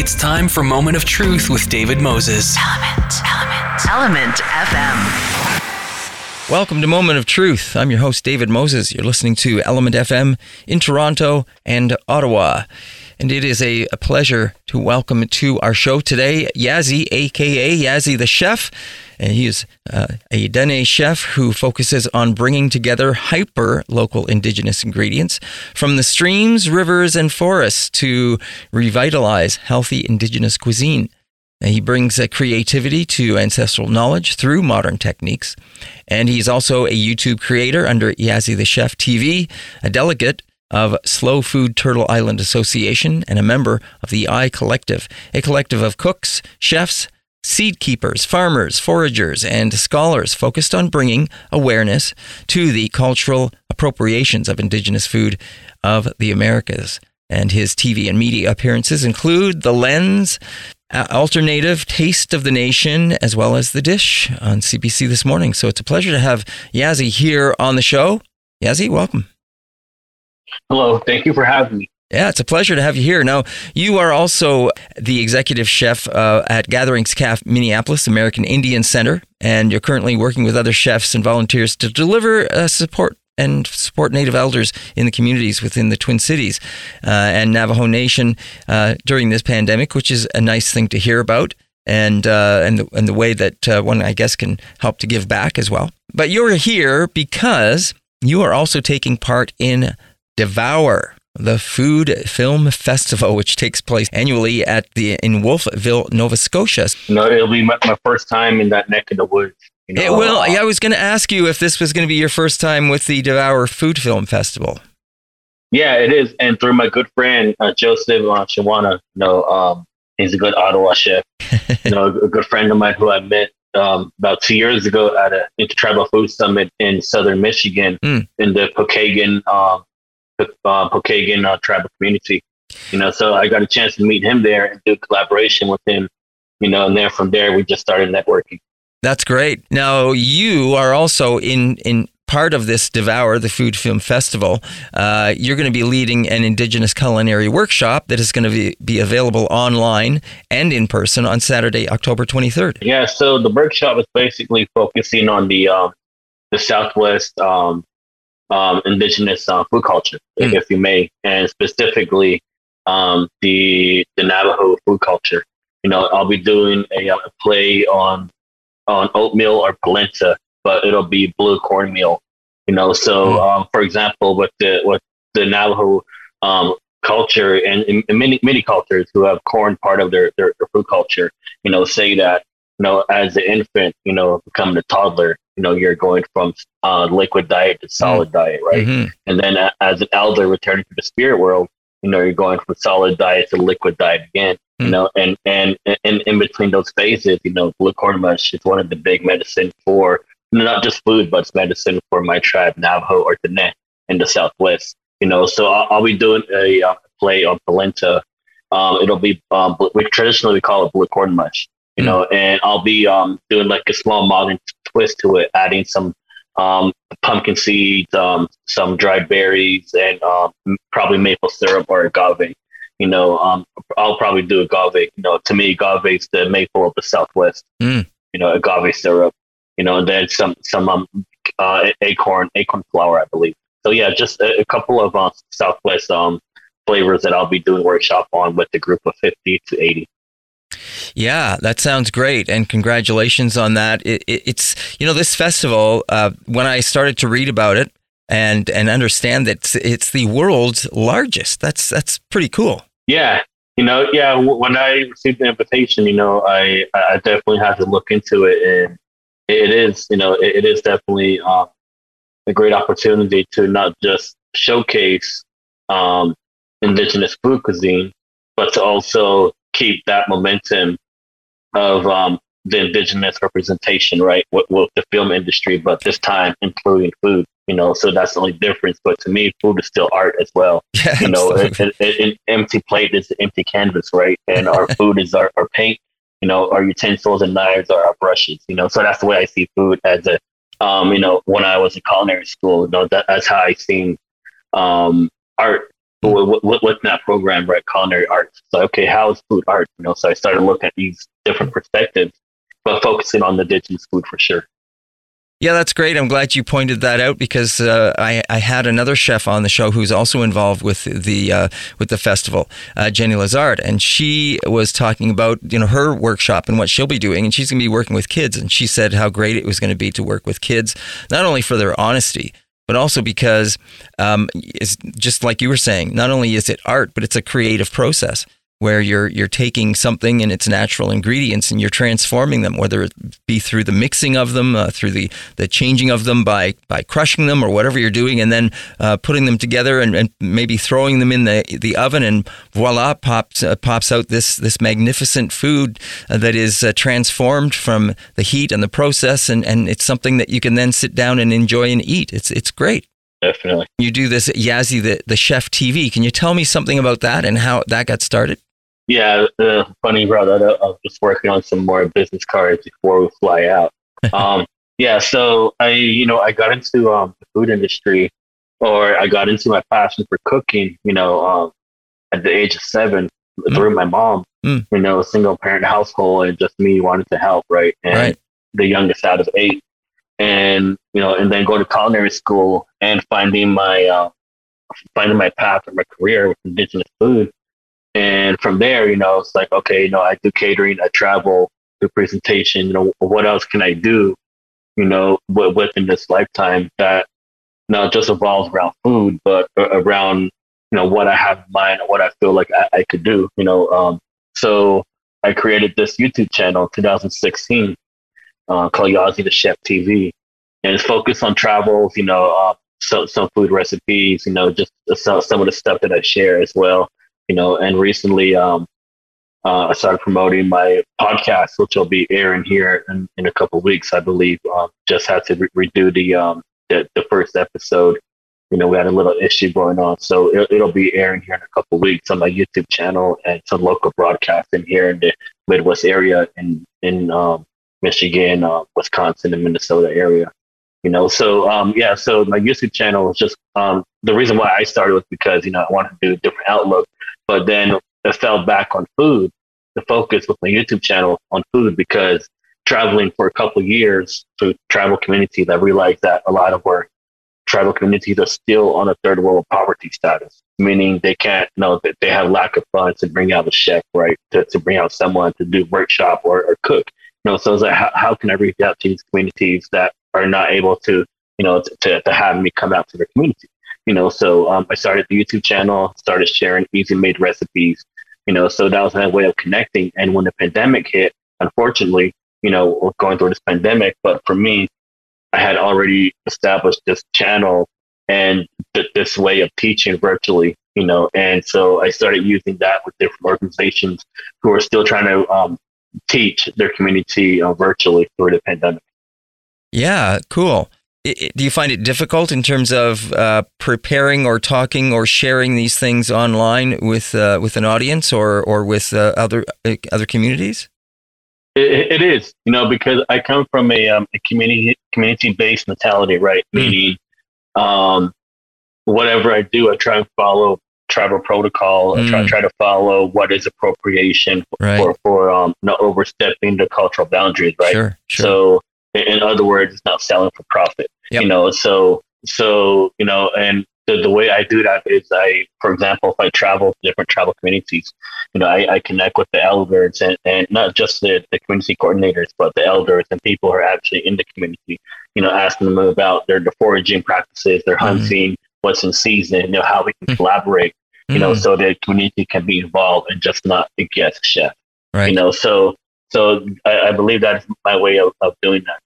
It's time for Moment of Truth with David Moses. Element, Element, Element FM. Welcome to Moment of Truth. I'm your host, David Moses. You're listening to Element FM in Toronto and Ottawa. And it is a, a pleasure to welcome to our show today Yazzie, aka Yazzie the Chef. And he is uh, a Dene chef who focuses on bringing together hyper local indigenous ingredients from the streams, rivers, and forests to revitalize healthy indigenous cuisine. And he brings a creativity to ancestral knowledge through modern techniques. And he's also a YouTube creator under Yazzie the Chef TV, a delegate of Slow Food Turtle Island Association, and a member of the I Collective, a collective of cooks, chefs, seed keepers, farmers, foragers, and scholars focused on bringing awareness to the cultural appropriations of indigenous food of the Americas. And his TV and media appearances include The Lens, Alternative Taste of the Nation, as well as The Dish on CBC this morning. So it's a pleasure to have Yazzie here on the show. Yazzie, welcome. Hello, thank you for having me. Yeah, it's a pleasure to have you here. Now, you are also the executive chef uh, at Gatherings Cafe Minneapolis American Indian Center, and you're currently working with other chefs and volunteers to deliver uh, support and support Native elders in the communities within the Twin Cities uh, and Navajo Nation uh, during this pandemic, which is a nice thing to hear about. And uh, and the, and the way that uh, one I guess can help to give back as well. But you're here because you are also taking part in Devour, the Food Film Festival, which takes place annually at the in Wolfville, Nova Scotia. No, it'll be my, my first time in that neck of the woods. You know, it will. I was going to ask you if this was going to be your first time with the Devour Food Film Festival. Yeah, it is, and through my good friend uh, Joseph uh, Shawana, you know, um, he's a good Ottawa chef. you know, a good friend of mine who I met um, about two years ago at an intertribal food summit in southern Michigan mm. in the Pokagon um, uh, Pokagon uh, tribal community. You know, so I got a chance to meet him there and do collaboration with him. You know, and then from there we just started networking. That's great. Now you are also in in part of this Devour, the Food Film Festival. Uh, you're going to be leading an Indigenous culinary workshop that is going to be, be available online and in person on Saturday, October 23rd. Yeah, so the workshop is basically focusing on the um, the Southwest um, um, indigenous uh, food culture, mm. if you may, and specifically um, the the Navajo food culture. You know, I'll be doing a, a play on on oatmeal or polenta, but it'll be blue cornmeal. You know, so mm. um, for example, with the with the Navajo um, culture and, and, many many cultures who have corn part of their, their, their food culture, you know, say that you know as an infant, you know, becoming a toddler, you know you're going from uh, liquid diet to solid mm diet right? Mm-hmm. and then uh, as an elder returning to the spirit world you know you're going from solid diet to liquid diet again mm. you know? And, and and in between those phases you know blue corn mush is one of the big medicine for not just food but it's medicine for my tribe navajo or Dene in the southwest you know? So i'll, I'll be doing a uh, play on polenta. Um, it'll be um, we traditionally we call it blue corn mush you know, and I'll be um, doing like a small modern twist to it, adding some um, pumpkin seeds, um, some dried berries, and um, probably maple syrup or agave. You know, um, I'll probably do agave. You know, to me, agave is the maple of the Southwest. Mm. You know, agave syrup. You know, and then some some um, uh, acorn acorn flour, I believe. So yeah, just a, a couple of uh, Southwest um, flavors that I'll be doing workshop on with the group of fifty to eighty. Yeah, that sounds great, and congratulations on that. It, it, it's you know this festival. Uh, when I started to read about it and and understand that it's, it's the world's largest, that's that's pretty cool. Yeah, you know, yeah. When I received the invitation, you know, I I definitely had to look into it, and it is you know it, it is definitely um, a great opportunity to not just showcase um, indigenous food cuisine, but to also keep that momentum of um, the indigenous representation, right, with, with, the film industry, but this time including food. You know, so that's the only difference. But to me, food is still art as well. Yeah, you know, an empty plate is an empty canvas, right? And our food is our, our paint. You know, our utensils and knives are our brushes. You know, so that's the way I see food as a, um, you know, when I was in culinary school. You know, that, that's how I seen um, art What, what's that program, right? Culinary arts. So, okay, how is food art? You know, so I started looking at these different perspectives, but focusing on the indigenous food for sure. Yeah, that's great. I'm glad you pointed that out because uh, I, I had another chef on the show who's also involved with the uh, with the festival, uh, Jenny Lessard, and she was talking about you know her workshop and what she'll be doing, and she's going to be working with kids, and she said how great it was going to be to work with kids, not only for their honesty, but also because um, it's just like you were saying, not only is it art, but it's a creative process where you're you're taking something and its natural ingredients and you're transforming them, whether it be through the mixing of them, uh, through the, the changing of them by by crushing them or whatever you're doing, and then uh, putting them together and, and, maybe throwing them in the the oven, and voila, pops uh, pops out this this magnificent food uh, that is uh, transformed from the heat and the process, and, and it's something that you can then sit down and enjoy and eat. It's it's great. Definitely. You do this at Yazzie, the, the Chef TV. Can you tell me something about that and how that got started? Yeah, uh, funny bro. That I was just working on some more business cards before we fly out. um, yeah, so I, you know, I got into um, the food industry, or I got into my passion for cooking. You know, um, at the age of seven, mm. through my mom. Mm. You know, a single parent household, and just me wanting to help, right? And right. the youngest out of eight, and you know, and then go to culinary school and finding my uh, finding my path or my career with indigenous food and from there, you know, it's like, okay, you know, I do catering, I travel, do presentation, you know, what else can I do, you know, within this lifetime that not just evolves around food, but around, you know, what I have in mind, what I feel like I, I could do, you know. Um, so I created this YouTube channel in 2016 uh, called Yazzie the Chef TV. And it's focused on travels, you know, uh, so, some food recipes, you know, just some, some of the stuff that I share as well you know, and recently um, uh, I started promoting my podcast, which will be airing here in, in a couple weeks, I believe. Um, just had to re- redo the, um, the, the first episode. You know, we had a little issue going on, so it, it'll be airing here in a couple weeks on my YouTube channel and some local broadcasting here in the Midwest area in in um, Michigan, uh, Wisconsin, and Minnesota area you know so um yeah so my youtube channel is just um the reason why i started was because you know i wanted to do a different outlook but then I fell back on food, the focus with my YouTube channel on food because traveling for a couple years through tribal communities, I realized that a lot of our tribal communities are still on a third world poverty status, meaning they can't you know that they have lack of funds to bring out a chef, right? To, to bring out someone to do workshop or, or cook. You know, so it's like how, how can I reach out to these communities that are not able to, you know, to, to have me come out to their community? You know, so um, I started the YouTube channel, started sharing easy made recipes, you know, so that was my way of connecting. And when the pandemic hit, unfortunately, you know, we're going through this pandemic, but for me, I had already established this channel and th- this way of teaching virtually, you know, and so I started using that with different organizations who are still trying to um, teach their community uh, virtually through the pandemic. Yeah, cool do you find it difficult in terms of uh, preparing or talking or sharing these things online with uh, with an audience or or with uh, other uh, other communities? It, it is, you know, because I come from a, um, a community community based mentality, right? Mm. Meaning, um, whatever I do, I try and follow tribal protocol. Mm. I try hmm. try to follow what is appropriation right. for for um, not overstepping the cultural boundaries, right? Sure, sure. So in other words, it's not selling for profit. Yep. You know, so so you know, and the, the way I do that is I, for example, if I travel to different tribal communities, you know, I, I connect with the elders and, and not just the, the community coordinators, but the elders and people who are actually in the community, you know, asking them about their the foraging practices, their mm-hmm. hunting, mm-hmm. what's in season, you know, how we can mm-hmm. collaborate, you mm-hmm. know, so the community can be involved and just not the guest chef. Right. You know, so so I, I believe that's my way of, of doing that.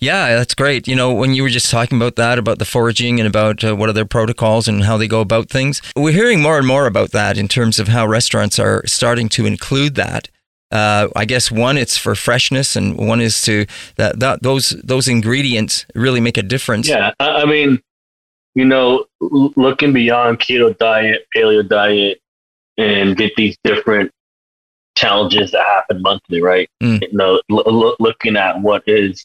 Yeah, that's great. You know, when you were just talking about that, about the foraging and about uh, what are their protocols and how they go about things, we're hearing more and more about that in terms of how restaurants are starting to include that. Uh, I guess one, it's for freshness, and one is to that, that those those ingredients really make a difference. Yeah, I mean, you know, looking beyond keto diet, paleo diet, and get these different challenges that happen monthly, right? Mm. You know, l- looking at what is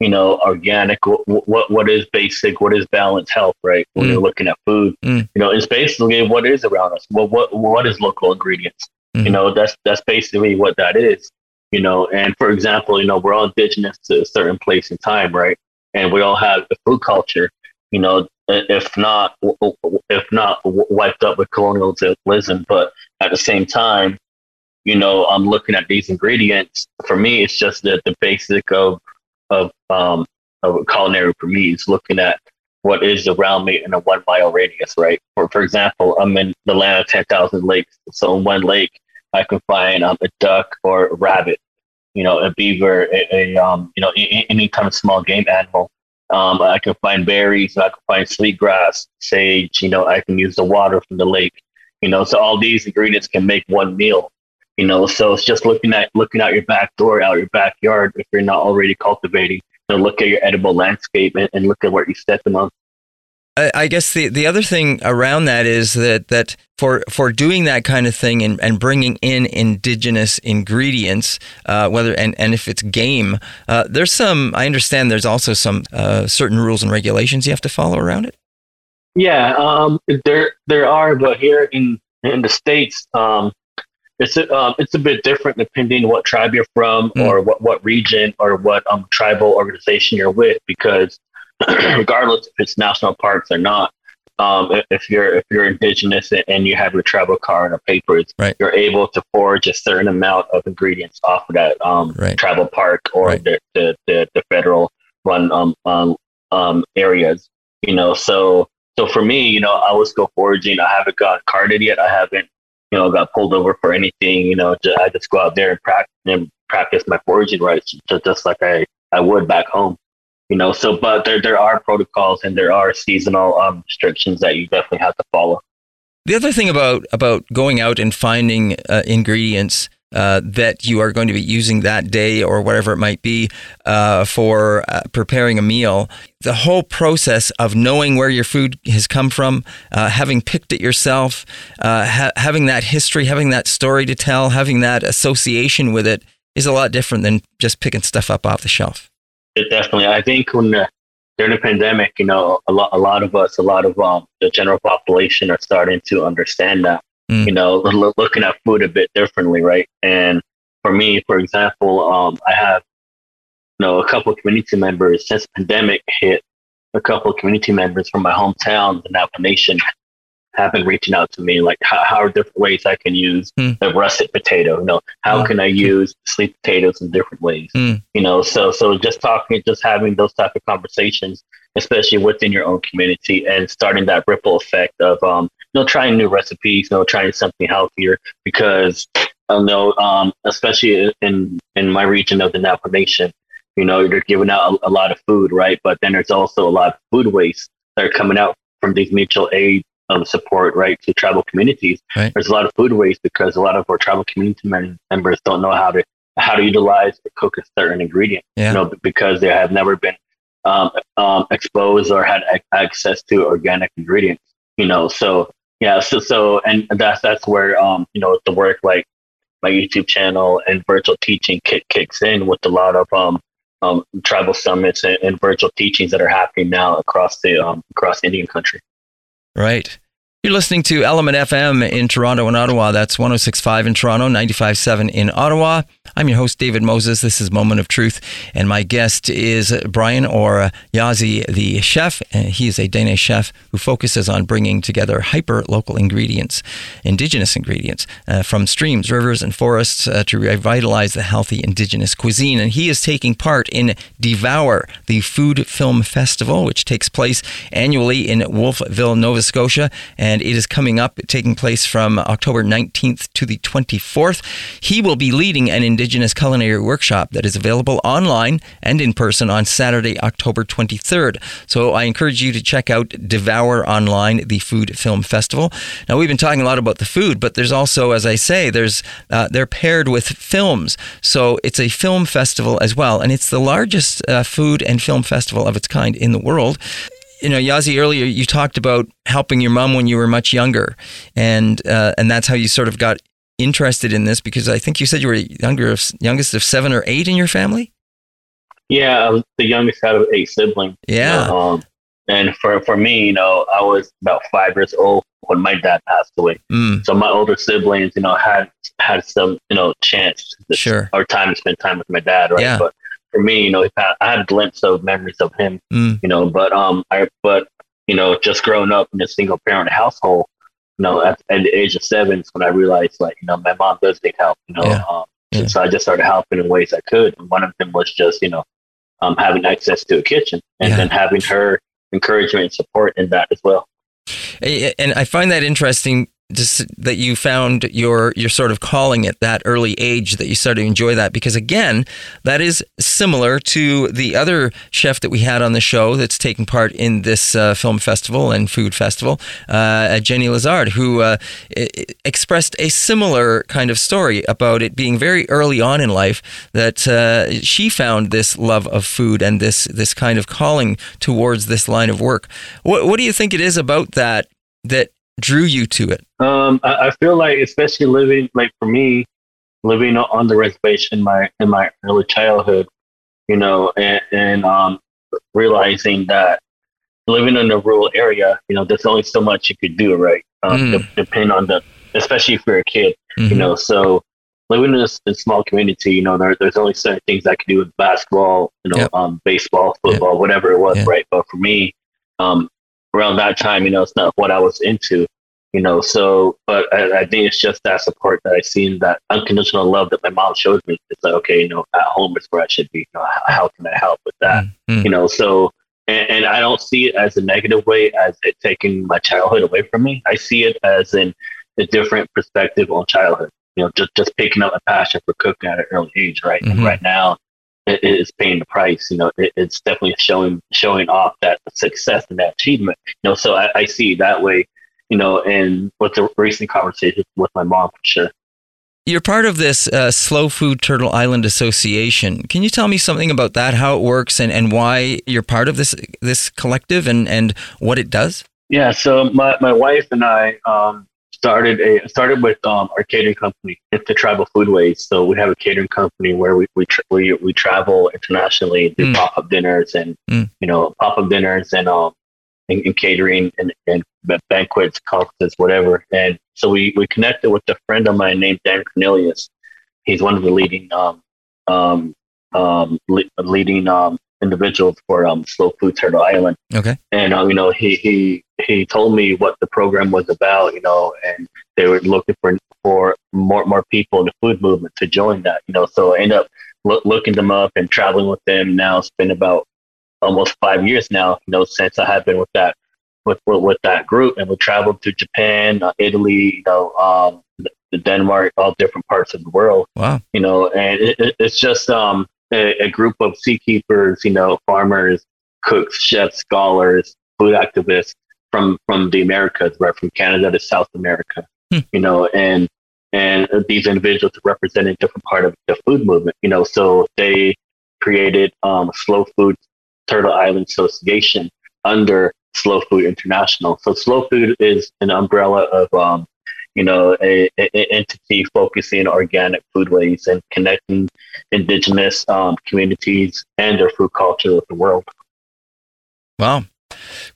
you know, organic, what, what, what is basic, what is balanced health, right? When Mm. you're looking at food, Mm. you know, it's basically what is around us. What, what, what is local ingredients? You know, that's, that's basically what that is, you know, and for example, you know, we're all indigenous to a certain place and time, right? And we all have the food culture, you know, if not, if not wiped up with colonialism, but at the same time, you know, I'm looking at these ingredients. For me, it's just the, the basic of of um of culinary for me is looking at what is around me in a one mile radius, right? For for example, I'm in the land of ten thousand lakes. So in one lake I can find um, a duck or a rabbit, you know, a beaver, a, a um, you know, any kind of small game animal. Um, I can find berries, I can find sweetgrass, sage, you know, I can use the water from the lake. You know, so all these ingredients can make one meal you know so it's just looking at looking out your back door out your backyard if you're not already cultivating you know, look at your edible landscape and, and look at what you're stepping on I I guess the, the other thing around that is that, that for for doing that kind of thing and, and bringing in indigenous ingredients, uh, whether and, and if it's game, uh, there's some. I understand there's also some uh, certain rules and regulations you have to follow around it. yeah um there there are but here in in the states um it's a, um, it's a bit different depending what tribe you're from Mm. or what, what region or what um, tribal organization you're with because regardless if it's national parks or not um, if, if you're if you're indigenous and- you have your tribal card or papers Right. you're able to forage a certain amount of ingredients off of that um, Right. tribal park or Right. the, the, the, the federal run um, um, um, areas you know so so for me you know i always go foraging i haven't got carded yet i haven't you know, got pulled over for anything, you know, ju- I just go out there and practice and practice my foraging rights just, just like I, I would back home, you know. So, but there there are protocols and there are seasonal um, restrictions that you definitely have to follow. The other thing about about going out and finding uh, ingredients uh, that you are going to be using that day or whatever it might be uh, for uh, preparing a meal, the whole process of knowing where your food has come from, uh, having picked it yourself, uh, ha- having that history, having that story to tell, having that association with it is a lot different than just picking stuff up off the shelf. It definitely, I think when the, during the pandemic, you know, a lot a lot of us, a lot of um, the general population are starting to understand that. Mm. You know, lo- looking at food a bit differently, right? And for me, for example, um, I have you know a couple of community members since pandemic hit. A couple of community members from my hometown, the Navajo Nation, have been reaching out to me like, how, how are different ways I can use Hmm. the russet potato? You know, how Oh, can I use sweet potatoes in different ways? Hmm. You know, so so just talking, just having those type of conversations, especially within your own community, and starting that ripple effect of um, you know, trying new recipes, you know, trying something healthier because I know, um, especially in in my region of the Navajo Nation, you know, you're giving out a, a lot of food, right? But then there's also a lot of food waste that are coming out from these mutual aid um, support, right, to tribal communities. Right. There's a lot of food waste because a lot of our tribal community members don't know how to how to utilize or cook a certain ingredient, Yeah. you know, because they have never been um, um, exposed or had ac- access to organic ingredients, you know. So yeah, so so and that's that's where um, you know the work like my YouTube channel and virtual teaching kick, kicks in with a lot of um, um, tribal summits and, and virtual teachings that are happening now across the um, across Indian country. Right. You're listening to Element FM in Toronto and Ottawa. That's 1065 in Toronto, 957 in Ottawa. I'm your host, David Moses. This is Moment of Truth. And my guest is Brian or Yazzie, the chef. And he is a Dene chef who focuses on bringing together hyper local ingredients, indigenous ingredients uh, from streams, rivers, and forests uh, to revitalize the healthy indigenous cuisine. And he is taking part in Devour, the food film festival, which takes place annually in Wolfville, Nova Scotia. And it is coming up, taking place from October 19th to the 24th. He will be leading an Indigenous culinary workshop that is available online and in person on Saturday, October 23rd. So I encourage you to check out Devour Online, the food film festival. Now, we've been talking a lot about the food, but there's also, as I say, there's uh, they're paired with films. So it's a film festival as well. And it's the largest uh, food and film festival of its kind in the world you know, Yazzie, earlier you talked about helping your mom when you were much younger, and uh, and that's how you sort of got interested in this because I think you said you were younger youngest of seven or eight in your family. Yeah, I was the youngest out of eight siblings. Yeah. Um, and for, for me, you know, I was about five years old when my dad passed away. Mm, So my older siblings, you know, had had some, you know, chance to, Sure. or time to spend time with my dad, right? Yeah. But for me, you know, I had a glimpse of memories of him, mm, you know, but um, I but you know, just growing up in a single parent household, you know, at, at the age of seven is when I realized, like, you know, my mom does need help, you know, Yeah. um, Yeah. so I just started helping in ways I could. And one of them was just, you know, um, having access to a kitchen and Yeah. then having her encouragement and support in that as well. And I find that interesting that you found your your sort of calling at that early age that you started to enjoy that because again that is similar to the other chef that we had on the show that's taking part in this uh, film festival and food festival uh, Jenny Lessard who uh, expressed a similar kind of story about it being very early on in life that uh, she found this love of food and this this kind of calling towards this line of work. What, what do you think it is about that that drew you to it Um, I, I feel like, especially living, like for me, living on- the reservation in my in my early childhood, you know, and, and um, realizing that living in a rural area, you know, there's only so much you could do, right? Um, Mm. de- depend on the, especially if you're a kid, you Mhm. know. So living in a, a small community, you know, there, there's only certain things I could do with basketball, you know, Yep. um, baseball, football, whatever it was, Yeah. right? But for me, um, around that time, you know, it's not what I was into, you know. So, but I, I think it's just that support that I seen, that unconditional love that my mom showed me. It's like, okay, you know, at home is where I should be. You know, how, how can I help with that? Mm. You know, so. And, and I don't see it as a negative way, as it taking my childhood away from me. I see it as in a different perspective on childhood. You know, just just picking up a passion for cooking at an early age, right? Mhm. And right now, it, it is paying the price. You know, it, it's definitely showing showing off that success and that achievement. You know, so I, I see that way. You know, and with the recent conversation with my mom, for sure. You're part of this uh, Slow Food Turtle Island Association. Can you tell me something about that, how it works, and, and why you're part of this this collective and, and what it does? Yeah, so my, my wife and I um, started a started with um, our catering company, at the Tribal Foodways. So we have a catering company where we we tra- we, we travel internationally, do Mm. pop up dinners and Mm. you know pop up dinners and um and, and catering and, and banquets, conferences, whatever. And so we we connected with a friend of mine named Dan Cornelius. He's one of the leading um um um le- leading um individuals for um Slow Food Turtle Island. Okay. and um, you know he he he told me what the program was about you know and they were looking for for more more people in the food movement to join that you know. So I ended up loo- looking them up and traveling with them. Now it's been about almost five years now you know since I have been with that with with, with that group. And we traveled to Japan uh, Italy you know um the Denmark all different parts of the world. Wow. you know, and it, it, it's just um, a, a group of seed keepers, you know, farmers, cooks, chefs, scholars, food activists from from the Americas, right, from Canada to South America, Hmm. you know, and and these individuals represent a different part of the food movement, you know, so they created um, Slow Food Turtle Island Association under Slow Food International. So Slow Food is an umbrella of um, you know, a, a, entity focusing organic foodways and connecting indigenous um, communities and their food culture with the world. Wow.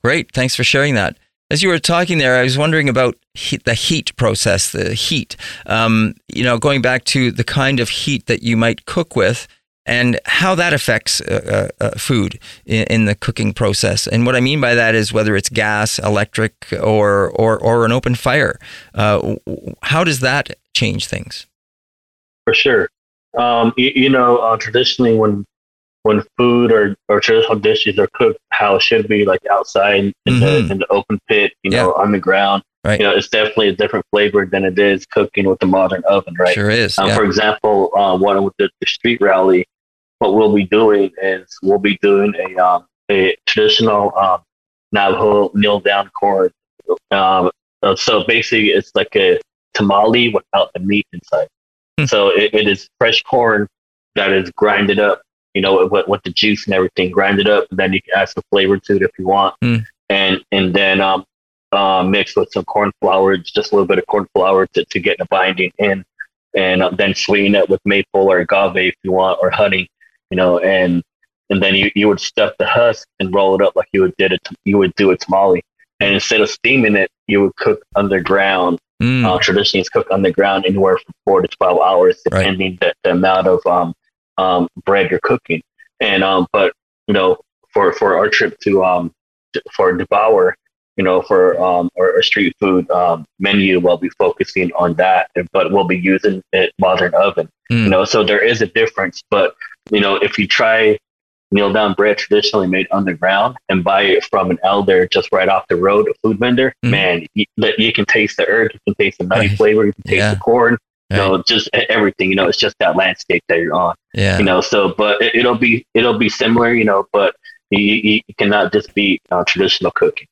Great. Thanks for sharing that. As you were talking there, I was wondering about the heat process, the heat. Um, you know, going back to the kind of heat that you might cook with and how that affects uh, uh, uh, food in, in the cooking process. And what I mean by that is whether it's gas, electric, or or, or an open fire. Uh, how does that change things? For sure. Um, you, you know, uh, traditionally when when food or, or traditional dishes are cooked how it should be, like outside in, Mhm. the, in the open pit, you know, on the ground, Right. you know, it's definitely a different flavor than it is cooking with the modern oven, right? Sure is. Um, yeah. For example, uh, one with the, the street rally, what we'll be doing is we'll be doing a um, a traditional um, Navajo kneel down corn. Um, uh, so basically, it's like a tamale without the meat inside. Hmm. So it, it is fresh corn that is grinded up, you know, with, with the juice and everything, grinded up. And then you can add some flavor to it if you want, Hmm. and and then um, uh, mix with some corn flour, just a little bit of corn flour to, to get the binding in and uh, then sweeten it with maple or agave if you want or honey you know and and then you, you would stuff the husk and roll it up like you would did it you would do a tamale. And instead of steaming it, you would cook underground. Mm, Uh, traditionally, it's cooked underground anywhere from four to twelve hours, Right. depending the, the amount of um, um, bread you're cooking. And um, but you know, for for our trip to um for Devour, you know, for um our, our street food um menu, we'll be focusing on that, but we'll be using it modern oven. Mm. You know, so there is a difference. But you know, if you try kneel down bread traditionally made underground and buy it from an elder just right off the road, a food vendor, Mhm. man, you, you can taste the herb, you can taste the nutty Right. flavor, you can taste Yeah. the corn, you know, just everything. You know, it's just that landscape that you're on. yeah. You know, so but it, it'll be it'll be similar. You know, but you, you, you cannot just be uh, traditional cooking.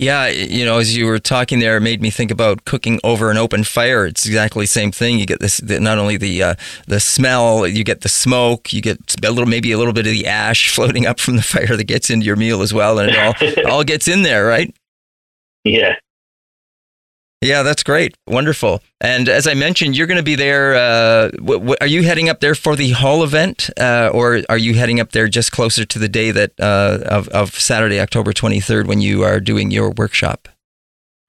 Yeah, you know, as you were talking there, it made me think about cooking over an open fire. It's exactly the same thing. You get this, not only the uh, the smell, you get the smoke, you get a little, maybe a little bit of the ash floating up from the fire that gets into your meal as well, and it all all gets in there, right? Yeah. Yeah, that's great, wonderful. And as I mentioned, you're going to be there. Uh, wh- wh- are you heading up there for the hall event, uh, or are you heading up there just closer to the day that uh, of of Saturday, October 23rd, when you are doing your workshop?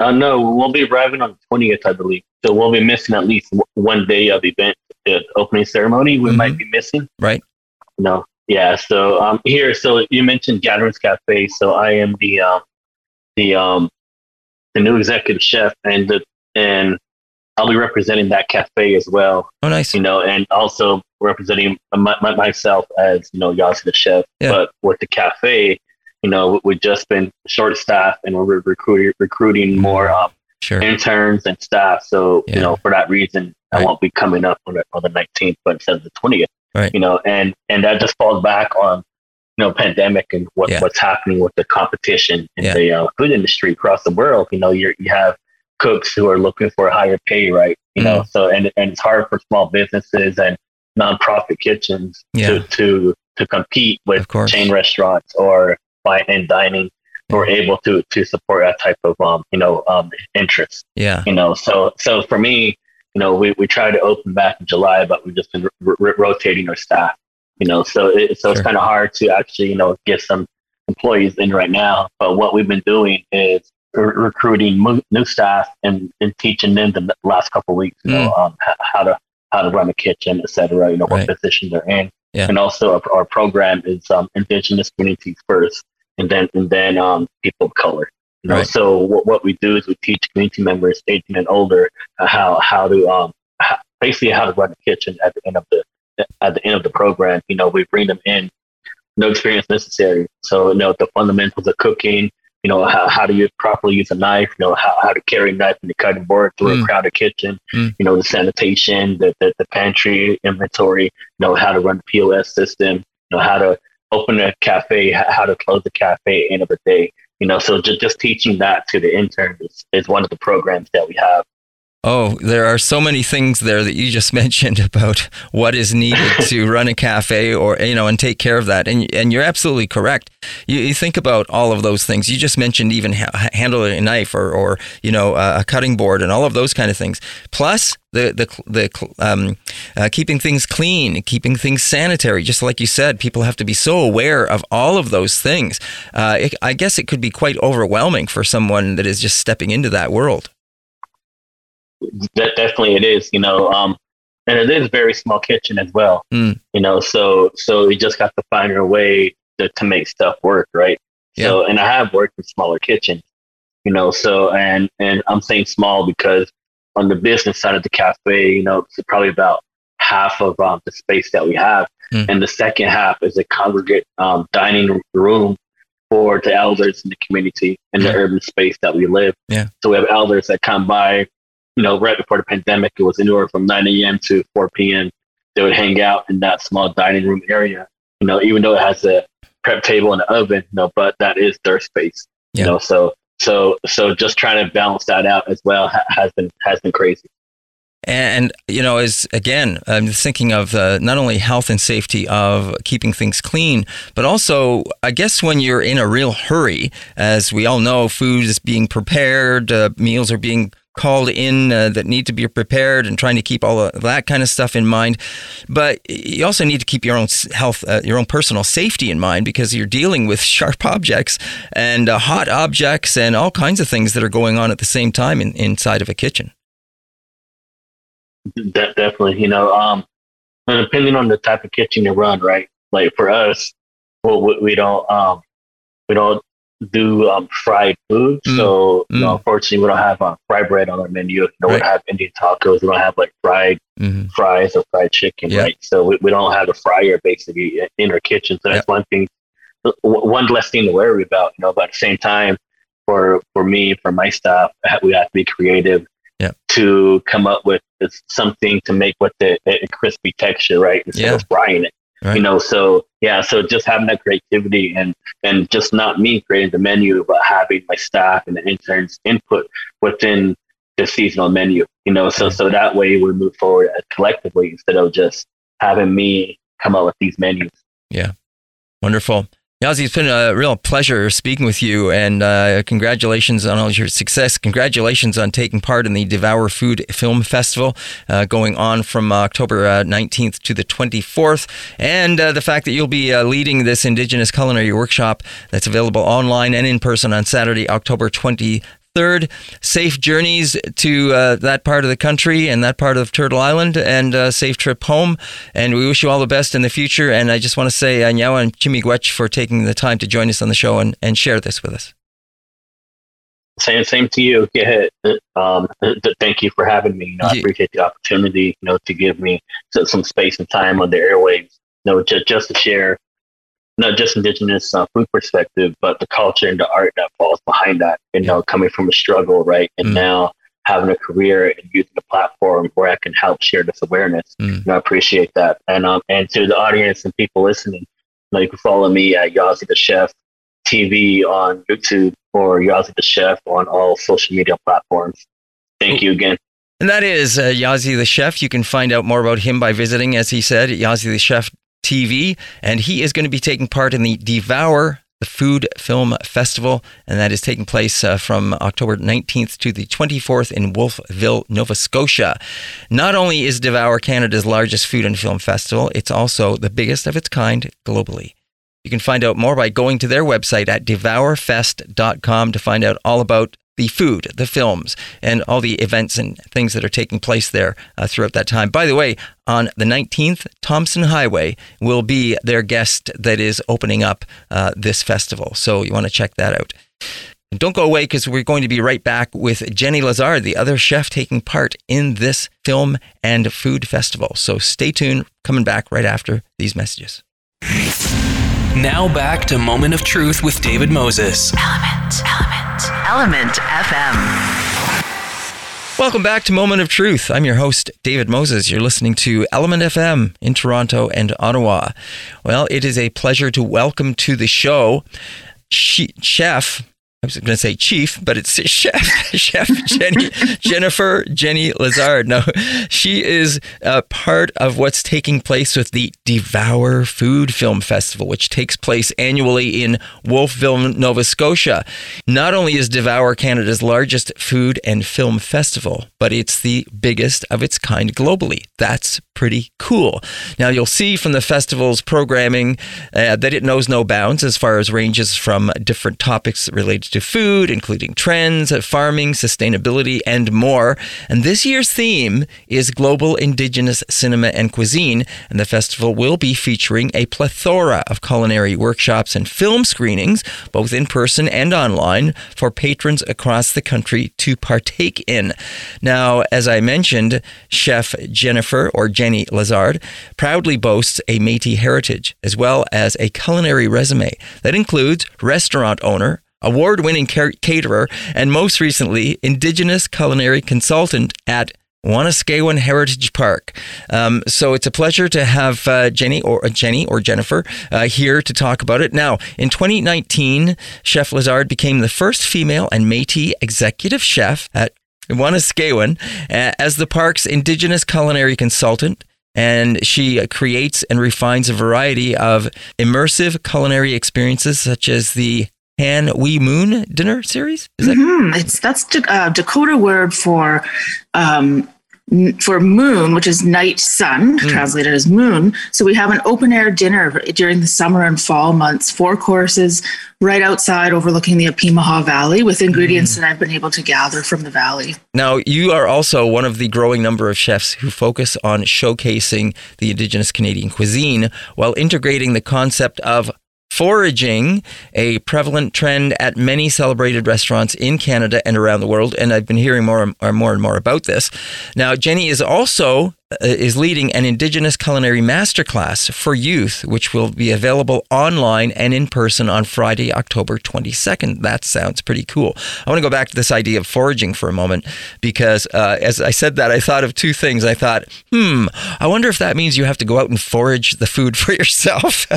Uh, no, we'll be arriving on the twentieth, I believe. So we'll be missing at least w- one day of the event, the opening ceremony. We Mhm. might be missing. Right. No. Yeah. So um, here, so you mentioned Gatherings Cafe. So I am the um, the um, the new executive chef, and the and I'll be representing that cafe as well. Oh, nice. You know, and also representing my, my, myself as you know Yazzie the chef. Yeah. But with the cafe, you know, we've just been short staff, and we're recruiting recruiting more um, Sure. interns and staff. So Yeah. you know, for that reason, Right. I won't be coming up on the, on the 19th, but instead of the 20th. Right. You know, and and that just falls back on you know pandemic and what, Yeah. what's happening with the competition in Yeah. the uh, food industry across the world. You know, you you have cooks who are looking for a higher pay, right? You know, Mm. so and and it's hard for small businesses and nonprofit kitchens Yeah. to to to compete with chain restaurants or fine and dining who are able to to support that type of um you know um interest Yeah. you know so so for me you know we, we tried to open back in july but we've just been r- r- rotating our staff you know so it, so Sure. it's kind of hard to actually you know get some employees in right now but what we've been doing is re- recruiting mo- new staff and, and teaching them the last couple of weeks you know um, h- how to how to run a kitchen et cetera you know Mm. Right. what position they're in Yeah. and also our, our program is um, indigenous communities first and then and then um, people of color you know Right. so what, what we do is we teach community members 18 and older uh, how how to um how, basically how to run a kitchen at the end of the at the end of the program you know we bring them in no experience necessary so you know the fundamentals of cooking you know how, how do you properly use a knife you know how, how to carry a knife in the cutting board through Mm. a crowded kitchen Mm. you know the sanitation the, the the pantry inventory you know how to run the pos system you know how to open a cafe how to close the cafe at the end of the day you know so just, just teaching that to the interns is, is one of the programs that we have Oh, there are so many things there that you just mentioned about what is needed to run a cafe or you know and take care of that. And and you're absolutely correct. You, you think about all of those things. You just mentioned even ha- handling a knife or or you know uh, a cutting board and all of those kind of things. Plus the the the um, uh, keeping things clean, keeping things sanitary. Just like you said, people have to be so aware of all of those things. Uh, it, I guess it could be quite overwhelming for someone that is just stepping into that world. That definitely it is, you know. Um, and it is a very small kitchen as well, Mm. you know. So so you just got to find your way to, to make stuff work, right? So and I have worked in smaller kitchens, you know. So and and I'm saying small because on the business side of the cafe, you know, it's probably about half of um, the space that we have, Mm. and the second half is a congregate um, dining room for the elders in the community in the Mm. urban space that we live. Yeah. So we have elders that come by you know, right before the pandemic, it was anywhere from 9 a.m. to 4 p.m. They would hang out in that small dining room area, you know, even though it has a prep table and an oven, you know, but that is their space, Yeah. you know, so, so, so just trying to balance that out as well has been, has been crazy. And you know, as again, I'm thinking of uh, not only health and safety of keeping things clean, but also, I guess, when you're in a real hurry, as we all know, food is being prepared, uh, meals are being called in uh, that need to be prepared and trying to keep all of that kind of stuff in mind. But you also need to keep your own health, uh, your own personal safety in mind because you're dealing with sharp objects and uh, hot objects and all kinds of things that are going on at the same time in, inside of a kitchen. De- definitely, you know, um, depending on the type of kitchen you run, right? Like for us, well, we, we don't, um, we don't do um, fried food. Mm. So, mm. You know, unfortunately, we don't have uh, fried bread on our menu. You know, right. we don't have Indian tacos. We don't have like fried mm-hmm. fries or fried chicken, yeah. right? So we, we don't have a fryer basically in our kitchen. So that's one thing, one less thing to worry about. You know, but at the same time, for for me, for my staff, we have to be creative to come up with something to make with the, the crispy texture, right? Instead yeah. of frying it. Right. You know, so yeah, so just having that creativity and and just not me creating the menu, but having my staff and the interns input within the seasonal menu. You know, so so that way we move forward collectively instead of just having me come up with these menus. Yeah, wonderful. Yazzie, it's been a real pleasure speaking with you, and uh, congratulations on all your success. Congratulations on taking part in the Devour Food Film Festival uh, going on from October uh, 19th to the 24th, and uh, the fact that you'll be uh, leading this Indigenous culinary workshop that's available online and in person on Saturday, October 20th third. Safe journeys to uh, that part of the country and that part of Turtle Island, and a uh, safe trip home. And we wish you all the best in the future. And I just want to say, Anyawa and Chimigwech for taking the time to join us on the show and, and share this with us. Same, same to you. Yeah, um, thank you for having me. You know, I appreciate the opportunity, you know, to give me some space and time on the airwaves. You know, just, just to share not just indigenous uh, food perspective, but the culture and the art that falls behind that. You know, coming from a struggle, right, and mm. now having a career and using a platform where I can help share this awareness. Mm. I appreciate that. And um, and to the audience and people listening, you, know, you can follow me at Yazzie the Chef TV on YouTube or Yazzie the Chef on all social media platforms. Thank you again. And that is uh, Yazzie the Chef. You can find out more about him by visiting, as he said, Yazzie the Chef TV, and he is going to be taking part in the Devour the Food Film Festival, and that is taking place uh, from October 19th to the 24th in Wolfville, Nova Scotia. Not only is Devour Canada's largest food and film festival, it's also the biggest of its kind globally. You can find out more by going to their website at devourfest.com to find out all about the food, the films, and all the events and things that are taking place there uh, throughout that time. By the way, on the 19th, Tomson Highway will be their guest that is opening up uh, this festival. So you want to check that out. Don't go away because we're going to be right back with Jenny Lessard, the other chef taking part in this film and food festival. So stay tuned, coming back right after these messages. Now back to Moment of Truth with David Moses. Element, Element, Element FM. Welcome back to Moment of Truth. I'm your host, David Moses. You're listening to Element FM in Toronto and Ottawa. Well, it is a pleasure to welcome to the show Chef I was going to say chief, but it's chef, chef Jenny, Jennifer Jenny Lessard. No, she is a part of what's taking place with the Devour Food Film Festival, which takes place annually in Wolfville, Nova Scotia. Not only is Devour Canada's largest food and film festival, but it's the biggest of its kind globally. That's pretty cool. Now, you'll see from the festival's programming uh, that it knows no bounds as far as ranges from different topics related to food, including trends, farming, sustainability, and more. And this year's theme is Global Indigenous Cinema and Cuisine, and the festival will be featuring a plethora of culinary workshops and film screenings, both in person and online, for patrons across the country to partake in. Now, as I mentioned, Chef Jennifer or Jenny Lessard proudly boasts a Metis heritage as well as a culinary resume that includes restaurant owner, award winning caterer, and most recently, Indigenous culinary consultant at Wanuskewin Heritage Park. Um, so it's a pleasure to have uh, Jenny or uh, Jenny or Jennifer uh, here to talk about it. Now, in 2019, Chef Lessard became the first female and Métis executive chef at Wanuskewin uh, as the park's Indigenous culinary consultant and she creates and refines a variety of immersive culinary experiences such as the Han Wi Moon dinner series. Is that Mhm. It's that's a Dakota word for um, for moon, which is night sun, hmm. translated as moon. So we have an open air dinner during the summer and fall months, four courses right outside overlooking the Opimihaw Valley with ingredients hmm. that I've been able to gather from the valley. Now, you are also one of the growing number of chefs who focus on showcasing the Indigenous Canadian cuisine while integrating the concept of foraging, a prevalent trend at many celebrated restaurants in Canada and around the world. And I've been hearing more and more, and more about this. Now, Jenny is also is leading an Indigenous culinary masterclass for youth, which will be available online and in person on Friday, October 22nd. That sounds pretty cool. I want to go back to this idea of foraging for a moment because uh, as I said that, I thought of two things. I thought, hmm, I wonder if that means you have to go out and forage the food for yourself.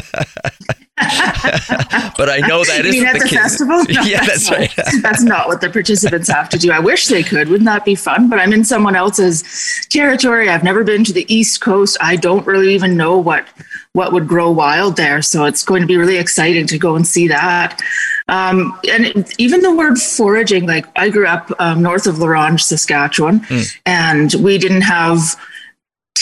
but I know that isn't the the case. festival? No, yeah, that's not- right. that's not what the participants have to do. I wish they could. Wouldn't that be fun? But I'm in someone else's territory. I've never been to the East Coast. I don't really even know what what would grow wild there. So it's going to be really exciting to go and see that. Um, and even the word foraging, like I grew up um, north of La Ronge, Saskatchewan, and we didn't have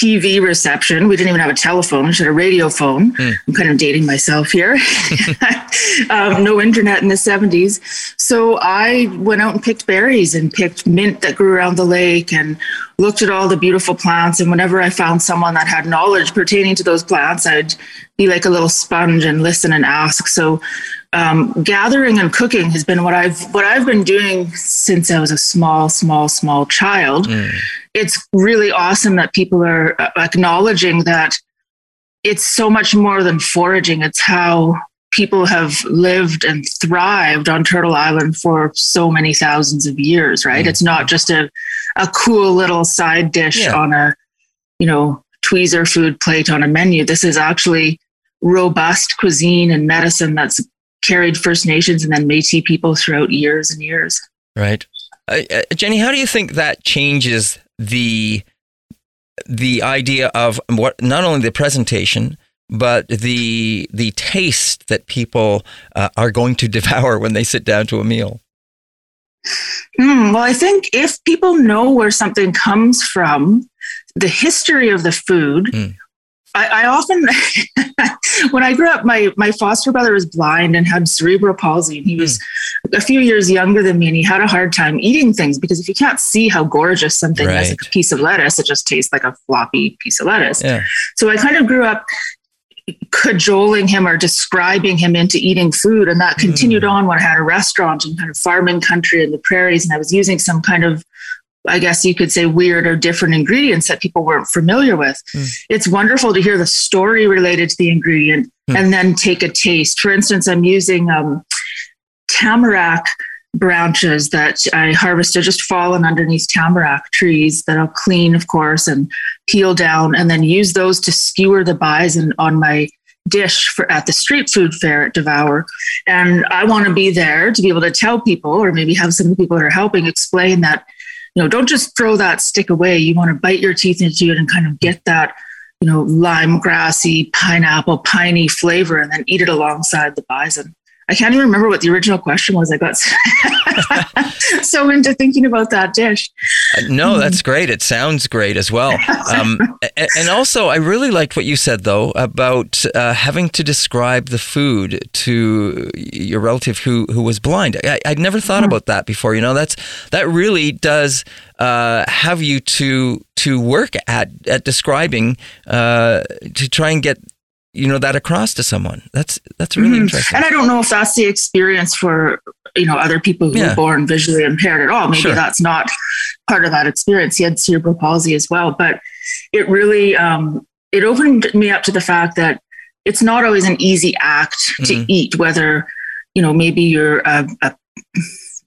TV reception. We didn't even have a telephone. We just had a radio phone. I'm kind of dating myself here. um, no internet in the 70s. So I went out and picked berries and picked mint that grew around the lake and looked at all the beautiful plants. And whenever I found someone that had knowledge pertaining to those plants, I'd be like a little sponge and listen and ask. So um, gathering and cooking has been what I've what I've been doing since I was a small, small, small child. It's really awesome that people are uh, acknowledging that it's so much more than foraging. It's how people have lived and thrived on Turtle Island for so many thousands of years, right? It's not just a, a cool little side dish Yeah. on a, you know, tweezer food plate on a menu. This is actually robust cuisine and medicine that's carried First Nations and then Métis people throughout years and years. Right. Uh, uh, Jenny, how do you think that changes the the idea of what not only the presentation but the the taste that people uh, are going to devour when they sit down to a meal? Hmm, well, I think if people know where something comes from, the history of the food, Mm. I, I often, when I grew up, my, my foster brother was blind and had cerebral palsy. And he was hmm. a few years younger than me and he had a hard time eating things because if you can't see how gorgeous something is, like a piece of lettuce, it just tastes like a floppy piece of lettuce. Yeah. So I kind of grew up cajoling him or describing him into eating food. And that continued hmm. on when I had a restaurant in kind of farming country in the prairies. And I was using some kind of, I guess you could say, weird or different ingredients that people weren't familiar with. It's wonderful to hear the story related to the ingredient and then take a taste. For instance, I'm using um, tamarack branches that I harvested just fallen underneath tamarack trees that I'll clean, of course, and peel down, and then use those to skewer the bison on my dish for at the street food fair at Devour. And I want to be there to be able to tell people, or maybe have some people that are helping explain that, you know, don't just throw that stick away. You want to bite your teeth into it and kind of get that, you know, lime grassy, pineapple, piney flavor, and then eat it alongside the bison. I can't even remember what the original question was. I got so into thinking about that dish. Uh, No, that's great. It sounds great as well. Um, and also, I really liked what you said, though, about uh, having to describe the food to your relative who, who was blind. I, I'd never thought about that before. You know, that's that really does uh, have you to to work at at describing uh, to try and get you know that across to someone. That's that's really Mhm. interesting. And I don't know if that's the experience for you know other people who Yeah. are born visually impaired at all. Maybe Sure. that's not part of that experience. He had cerebral palsy as well, but it really um, it opened me up to the fact that it's not always an easy act to Mhm. eat. Whether you know maybe you're a, a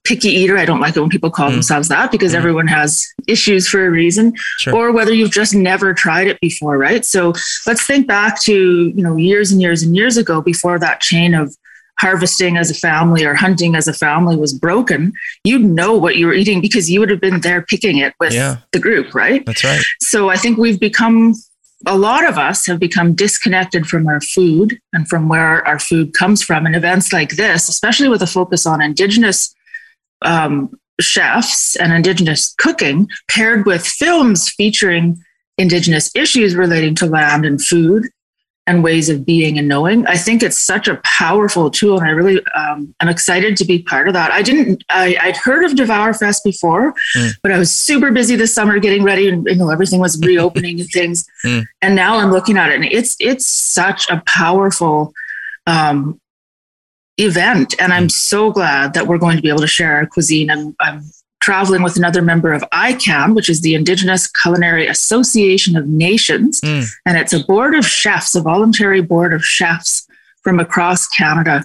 picky eater. I don't like it when people call Mm. themselves that because Mhm. everyone has issues for a reason Sure. or whether you've just never tried it before, right? So let's think back to, you know, years and years and years ago before that chain of harvesting as a family or hunting as a family was broken, you'd know what you were eating because you would have been there picking it with Yeah. the group, right? That's right. So I think we've become a lot of us have become disconnected from our food and from where our food comes from. And events like this, especially with a focus on Indigenous um, chefs and Indigenous cooking, paired with films featuring Indigenous issues relating to land and food and ways of being and knowing. I think it's such a powerful tool, and I really um, am excited to be part of that. I didn't, I, would heard of Devour Fest before, mm. but I was super busy this summer getting ready, and you know everything was reopening and things. Mm. And now I'm looking at it, and it's it's such a powerful um, event, and I'm so glad that we're going to be able to share our cuisine. I'm, I'm traveling with another member of ICAN, which is the Indigenous Culinary Association of Nations. Mm. And it's a board of chefs, a voluntary board of chefs from across Canada.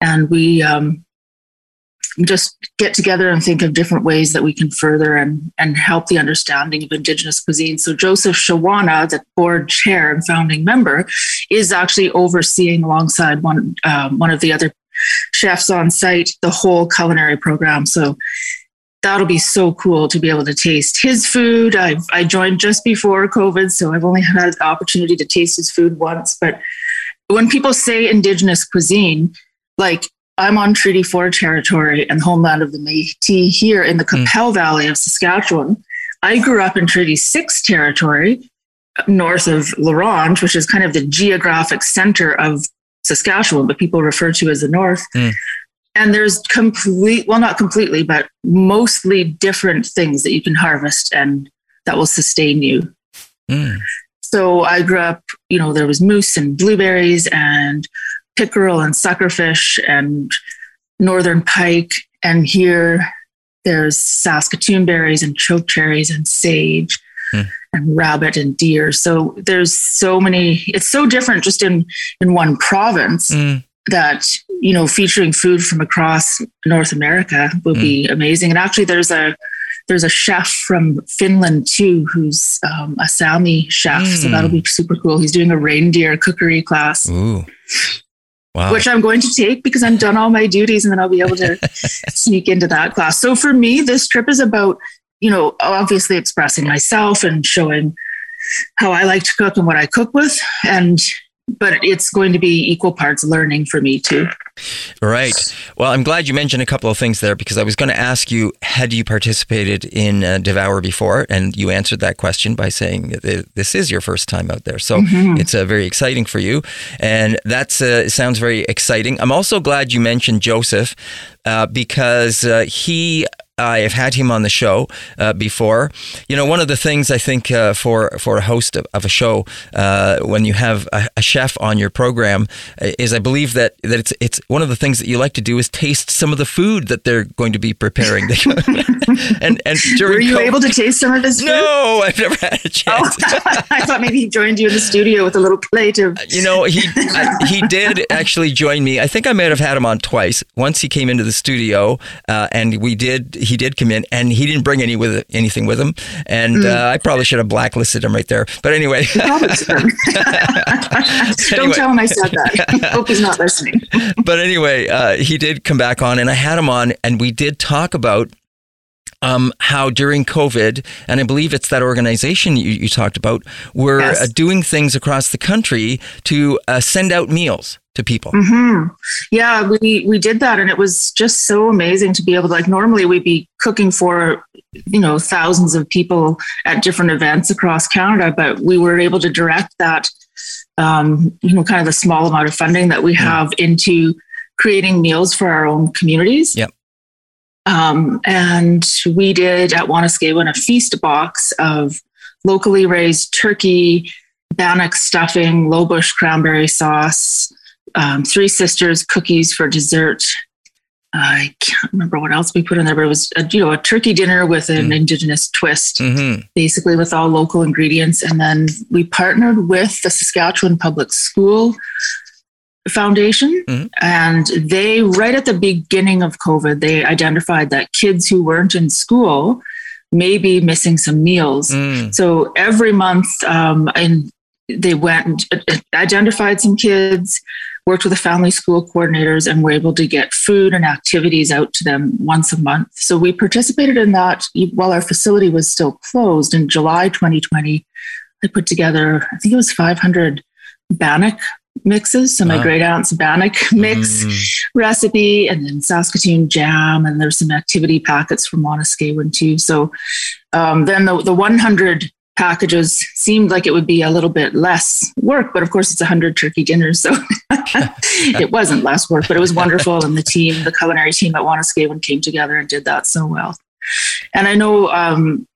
And we um, just get together and think of different ways that we can further and, and help the understanding of Indigenous cuisine. So Joseph Shawana, the board chair and founding member, is actually overseeing alongside one um, one of the other chefs on site the whole culinary program. So that'll be so cool to be able to taste his food. I've, I joined just before COVID, so I've only had the opportunity to taste his food once. But when people say Indigenous cuisine, like I'm on Treaty 4 territory and homeland of the Métis here in the Qu'Appelle mm. Valley of Saskatchewan. I grew up in Treaty 6 territory north of La Ronge, which is kind of the geographic center of Saskatchewan, but people refer to as the North. Mm and there's complete well not completely but mostly different things that you can harvest and that will sustain you mm. so i grew up you know there was moose and blueberries and pickerel and suckerfish and northern pike and here there's saskatoon berries and choke cherries and sage mm. and rabbit and deer so there's so many it's so different just in in one province mm that you know featuring food from across North America will mm. be amazing. And actually, there's a there's a chef from Finland too, who's um, a Sami chef. Mm. So that'll be super cool. He's doing a reindeer cookery class. Ooh. Wow. Which I'm going to take because I'm done all my duties and then I'll be able to sneak into that class. So for me, this trip is about, you know, obviously expressing myself and showing how I like to cook and what I cook with. And but it's going to be equal parts learning for me too. Right. Well, I'm glad you mentioned a couple of things there because I was going to ask you had you participated in uh, Devour before, and you answered that question by saying this is your first time out there. So mm-hmm. it's uh, very exciting for you, and that uh, sounds very exciting. I'm also glad you mentioned Joseph uh, because uh, he I have had him on the show uh, before. You know, one of the things I think uh, for for a host of, of a show uh, when you have a, a, chef on your program uh, is I believe that that it's it's one of the things that you like to do is taste some of the food that they're going to be preparing. and and were you COVID, able to taste some of his food? No, I've never had a chance. Oh, I thought maybe he joined you in the studio with a little plate of. You know, he I, he did actually join me. I think I might have had him on twice. Once he came into the studio, uh, and we did he did come in, and he didn't bring any with anything with him, and mm. uh, I probably should have blacklisted him right there. But anyway, don't anyway. tell him I said that. Hope he's not listening. but anyway, uh, he did come back on, and I had him on, and we did talk about um, how during COVID, and I believe it's that organization you, you talked about, were yes. uh, doing things across the country to uh, send out meals to people. Mm-hmm. Yeah, we we did that, and it was just so amazing to be able to like. Normally, we'd be cooking for you know thousands of people at different events across Canada, but we were able to direct that, um, you know, kind of the small amount of funding that we have yeah. into creating meals for our own communities. Yep. Um, and we did at Wanuskewin a feast box of locally raised turkey, bannock stuffing, low bush cranberry sauce, um, Three Sisters cookies for dessert. I can't remember what else we put in there, but it was a, you know a turkey dinner with an mm. indigenous twist, mm-hmm. basically with all local ingredients. And then we partnered with the Saskatchewan Public School Foundation. Mm-hmm. And they, right at the beginning of COVID, they identified that kids who weren't in school may be missing some meals. Mm. So every month, um, and they went and identified some kids, worked with the family school coordinators, and were able to get food and activities out to them once a month. So we participated in that while our facility was still closed in July 2020 I put together, I think it was 500 bannock mixes. So my Wow. great aunt's bannock mix Mm. recipe, and then Saskatoon jam, and there's some activity packets from Wanuskewin too. So um, then the the 100 packages seemed like it would be a little bit less work, but of course it's a 100 turkey dinners, so it wasn't less work. But it was wonderful, and the team, the culinary team at Wanuskewin, came together and did that so well. And I know um,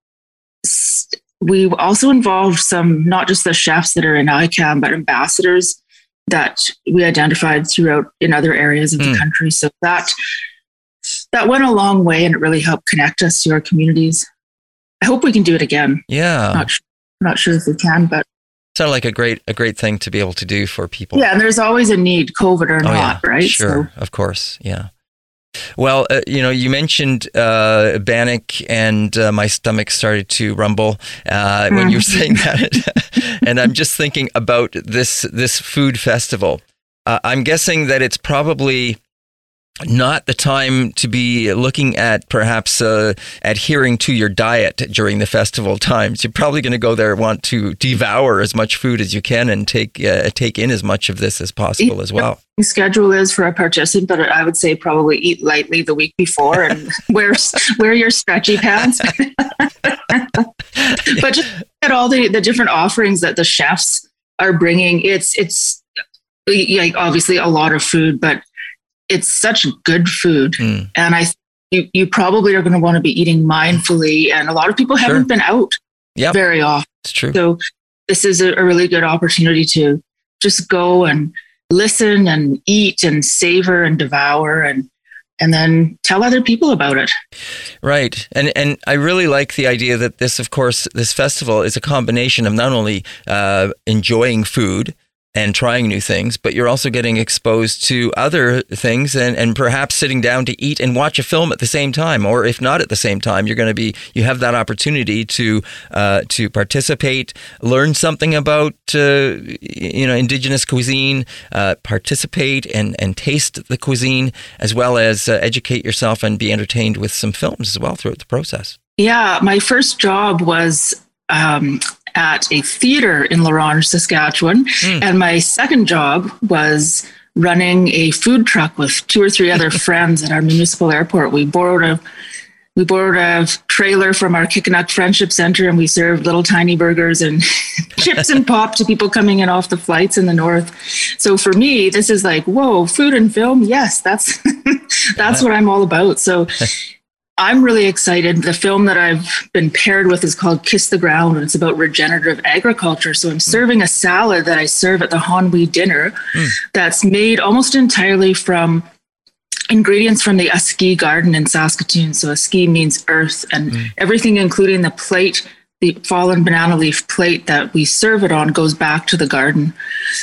we also involved some, not just the chefs that are in ICAN, but ambassadors that we identified throughout in other areas of Hmm. the country. So that that went a long way, and it really helped connect us to our communities. I hope we can do it again. Yeah. Not sure, not sure if we can, but Sounded like a great a great thing to be able to do for people. yeah, and there's always a need, COVID or Oh, not, yeah. right? Sure, of course. Yeah. Well, uh, you know, you mentioned uh, Bannock, and uh, my stomach started to rumble uh, when you were saying that, and I'm just thinking about this this food festival. Uh, I'm guessing that it's probably not the time to be looking at perhaps uh, adhering to your diet during the festival times. You're probably going to go there and want to devour as much food as you can and take uh, take in as much of this as possible as well. The schedule is for a participant, but I would say probably eat lightly the week before and wear wear your stretchy pants. but just at all the, the different offerings that the chefs are bringing, it's it's like obviously a lot of food, but it's such good food, Mm. and I you, you probably are going to want to be eating mindfully, and a lot of people Sure. haven't been out Yep. very often. It's true. So this is a, a really good opportunity to just go and listen and eat and savor and devour and and then tell other people about it. Right. And and I really like the idea that this of course this festival is a combination of not only uh, enjoying food and trying new things, but you're also getting exposed to other things and, and perhaps sitting down to eat and watch a film at the same time. Or if not at the same time, you're going to be you have that opportunity to uh, to participate, learn something about uh, you know indigenous cuisine, uh, participate and, and taste the cuisine, as well as uh, educate yourself and be entertained with some films as well throughout the process. Yeah, my first job was um, at a theater in La Ronge, Saskatchewan, Mm. and my second job was running a food truck with two or three other friends at our municipal airport. We borrowed a we borrowed a trailer from our Kikinahk Friendship Center and we served little tiny burgers and chips and pop to people coming in off the flights in the north. So for me, this is like, whoa, food and film. Yes, that's that's what I'm all about. So I'm really excited. The film that I've been paired with is called Kiss the Ground, and it's about regenerative agriculture. So I'm hmm. serving a salad that I serve at the Han Wi dinner hmm. that's made almost entirely from ingredients from the Aski garden in Saskatoon. So Aski means earth, and hmm. everything, including the plate, the fallen banana leaf plate that we serve it on, goes back to the garden.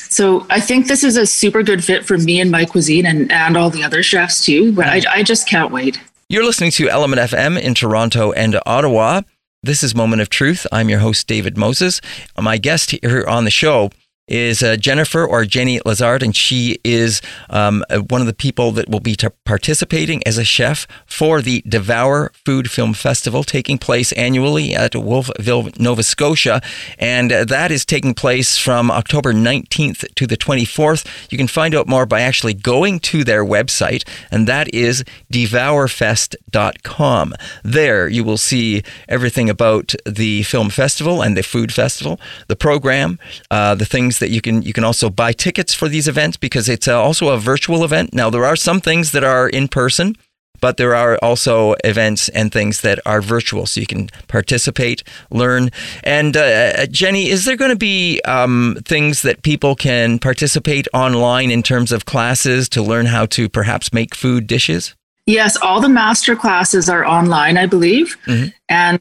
So I think this is a super good fit for me and my cuisine, and and all the other chefs too. But I, I just can't wait. You're listening to Element FM in Toronto and Ottawa. This is Moment of Truth. I'm your host, David Moses. My guest here on the show is uh, Jennifer or Jenny Lessard, and she is um, uh, one of the people that will be t- participating as a chef for the Devour Food Film Festival taking place annually at Wolfville, Nova Scotia. And uh, that is taking place from October 19th to the 24th. You can find out more by actually going to their website, and that is devourfest.com. There you will see everything about the film festival and the food festival, the program, uh, the things that you can you can also buy tickets for these events because it's uh, also a virtual event. Now there are some things that are in person. But there are also events and things that are virtual, so you can participate, learn. And uh, Jenny, is there going to be um, things that people can participate online in terms of classes to learn how to perhaps make food dishes? Yes, all the master classes are online, I believe. Mhm. And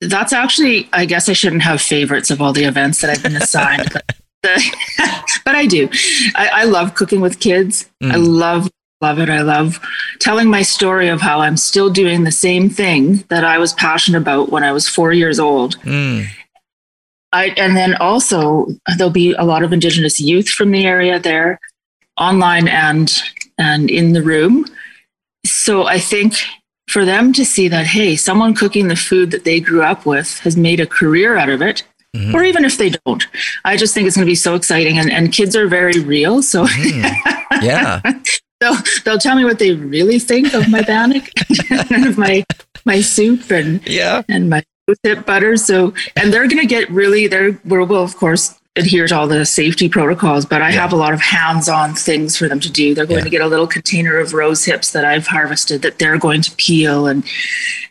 that's actually, I guess I shouldn't have favorites of all the events that I've been assigned, but, I do. I, I love cooking with kids. I Mm. love, love it. I love telling my story of how I'm still doing the same thing that I was passionate about when I was four years old. Mm. I, and then also there'll be a lot of Indigenous youth from the area there, online and and in the room. So I think for them to see that, hey, someone cooking the food that they grew up with has made a career out of it, Mm-hmm. Or even if they don't, I just think it's going to be so exciting. And, and kids are very real. So, mm. yeah. they'll, they'll tell me what they really think of my bannock and of my, my soup and, yeah. and my tip butter. So, and they're going to get really, they're, we'll, of course, adhere to all the safety protocols, but I yeah. have a lot of hands-on things for them to do. They're going yeah. to get a little container of rose hips that I've harvested that they're going to peel and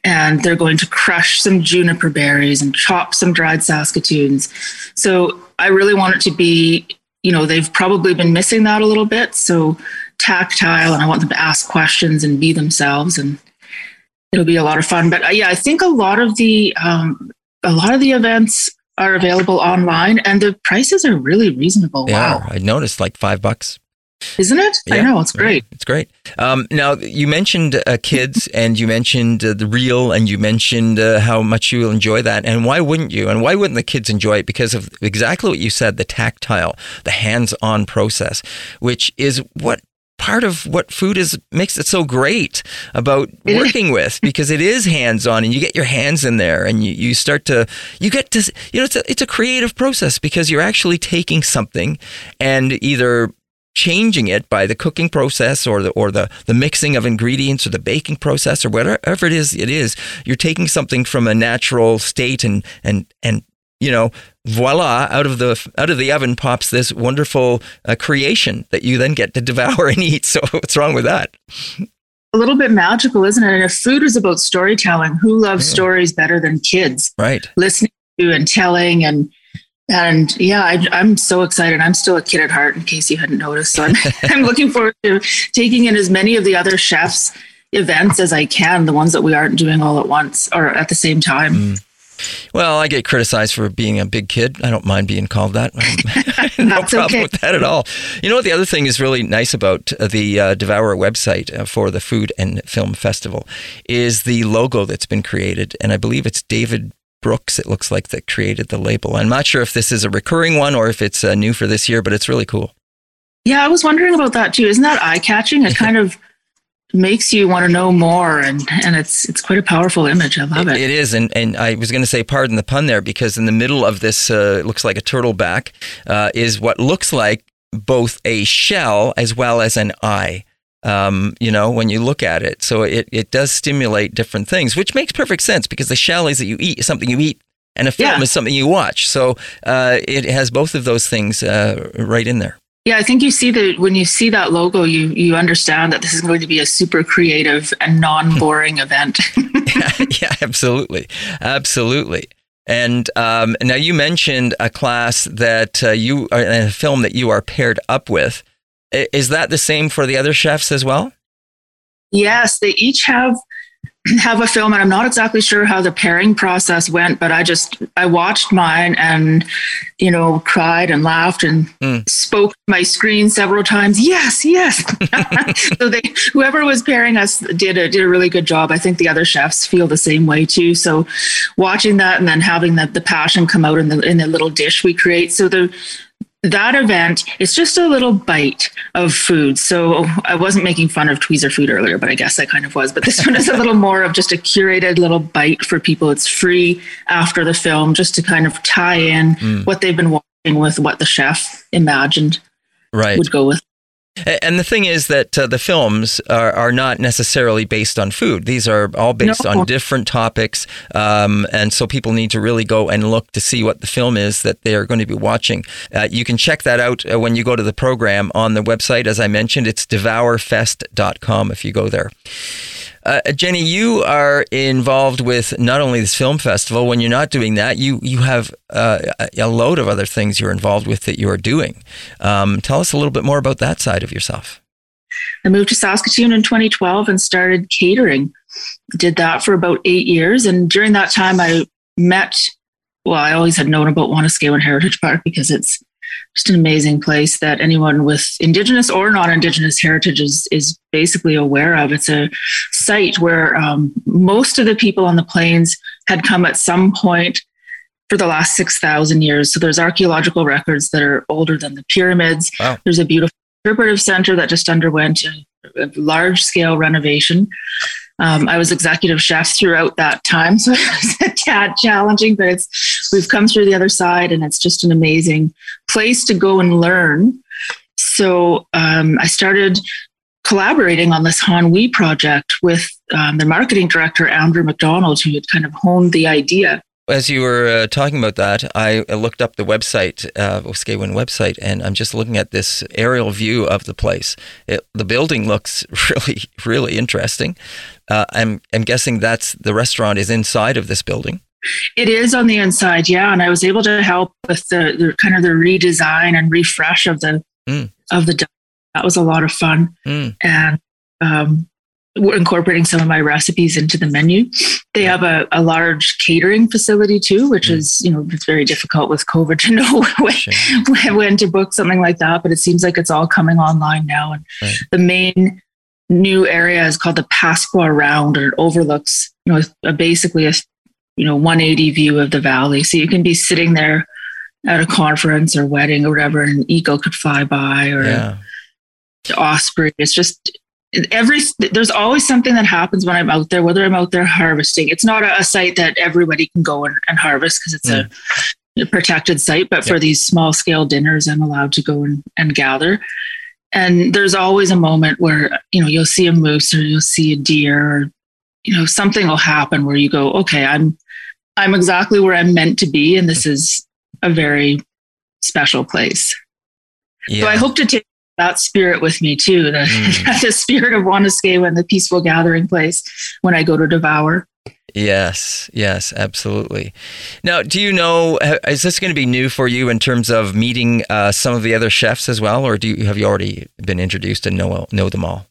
and they're going to crush some juniper berries and chop some dried saskatoons. So I really want it to be, you know, they've probably been missing that a little bit. So tactile and I want them to ask questions and be themselves and it'll be a lot of fun. But uh, yeah, I think a lot of the um, a lot of the events are available online and the prices are really reasonable. Yeah, wow. I noticed like five bucks. Isn't it? Yeah, I know, it's great. It's great. Um, now, you mentioned uh, kids and you mentioned uh, the reel and you mentioned uh, how much you will enjoy that. And why wouldn't you? And why wouldn't the kids enjoy it? Because of exactly what you said the tactile, the hands on process, which is what part of what food is makes it so great about working with because it is hands on and you get your hands in there and you, you start to you get to you know it's a, it's a creative process because you're actually taking something and either changing it by the cooking process or the or the the mixing of ingredients or the baking process or whatever it is it is. You're taking something from a natural state and and and you know, voila, out of the out of the oven pops this wonderful uh, creation that you then get to devour and eat. So what's wrong with that? A little bit magical, isn't it? And if food is about storytelling, who loves yeah. stories better than kids? Right. Listening to and telling and and yeah, I, am so excited. I'm still a kid at heart, in case you hadn't noticed. So I'm, I'm looking forward to taking in as many of the other chefs' events as I can, the ones that we aren't doing all at once or at the same time. Mm. Well, I get criticized for being a big kid. I don't mind being called that. no problem okay. with that at all. You know what? The other thing is really nice about the uh, Devour website uh, for the Food and Film Festival is the logo that's been created, and I believe it's David Brooks. It looks like that created the label. I'm not sure if this is a recurring one or if it's uh, new for this year, but it's really cool. Yeah, I was wondering about that too. Isn't that eye catching? It kind of makes you want to know more and and it's it's quite a powerful image. I love it it, it is and and i was going to say pardon the pun there because in the middle of this uh, it looks like a turtle back uh, is what looks like both a shell as well as an eye. Um, you know when you look at it. So it, it does stimulate different things which makes perfect sense because the shell is that you eat something you eat and a film yeah. is something you watch. So uh, it has both of those things uh, right in there yeah, I think you see that when you see that logo, you you understand that this is going to be a super creative and non-boring event. yeah, yeah, absolutely, absolutely. And um, now you mentioned a class that uh, you are a film that you are paired up with. Is that the same for the other chefs as well? Yes, they each have have a film and i'm not exactly sure how the pairing process went but i just i watched mine and you know cried and laughed and mm. spoke my screen several times. Yes yes. So they whoever was pairing us did a did a really good job. I think the other chefs feel the same way too. So watching that and then having the, the passion come out in the in the little dish we create. So the that event is just a little bite of food. So I wasn't making fun of Tweezer food earlier, but I guess I kind of was. But this one is a little more of just a curated little bite for people. It's free after the film, just to kind of tie in mm. what they've been watching with what the chef imagined right. would go with. And the thing is that uh, the films are, are not necessarily based on food. These are all based no. on different topics. Um, and so people need to really go and look to see what the film is that they are going to be watching. Uh, you can check that out uh, when you go to the program on the website. As I mentioned, it's devourfest.com if you go there. Uh, Jenny, you are involved with not only this film festival. When you're not doing that, you you have uh, a load of other things you're involved with that you are doing. Um, tell us a little bit more about that side of yourself. I moved to Saskatoon in 2012 and started catering. Did that for about eight years, and during that time, I met. Well, I always had known about Wanuskewin Heritage Park because it's just an amazing place that anyone with Indigenous or non Indigenous heritage is, is basically aware of. It's a site where um, most of the people on the plains had come at some point for the last 6,000 years. So there's archaeological records that are older than the pyramids. Wow. There's a beautiful interpretive center that just underwent a, a large scale renovation. Um, I was executive chef throughout that time, so it was a tad challenging, but it's we've come through the other side, and it's just an amazing place to go and learn. So um, I started collaborating on this Han Wi project with um, the marketing director, Andrew McDonald, who had kind of honed the idea. As you were uh, talking about that, I looked up the website, uh, Waskawan website, and I'm just looking at this aerial view of the place. It, the building looks really, really interesting. Uh, I'm, I'm guessing that's the restaurant is inside of this building. It is on the inside, yeah. And I was able to help with the, the kind of the redesign and refresh of the Mm. of the. That was a lot of fun, Mm. and um, we're incorporating some of my recipes into the menu. They have a, a large catering facility too, which Mm. is you know it's very difficult with COVID to know when, Sure. when, when to book something like that. But it seems like it's all coming online now, and Right. the main new area is called the Pasqua Round, and it overlooks you know a, basically a you know 180 view of the valley, so you can be sitting there at a conference or wedding or whatever, and an eagle could fly by or Yeah. osprey. It's just every there's always something that happens when I'm out there, whether I'm out there harvesting. It's not a, a site that everybody can go and, and harvest because it's a, mm. a protected site, but for these small scale dinners, I'm allowed to go and, and gather. And there's always a moment where you know you'll see a moose or you'll see a deer or you know something will happen where you go, okay, I'm I'm exactly where I'm meant to be, and this is a very special place. Yeah. So I hope to take that spirit with me too, the, Mm. the spirit of and the peaceful gathering place when I go to Devour. Yes, yes, absolutely. Now, do you know, is this going to be new for you in terms of meeting uh, some of the other chefs as well, or do you, have you already been introduced and know, know them all?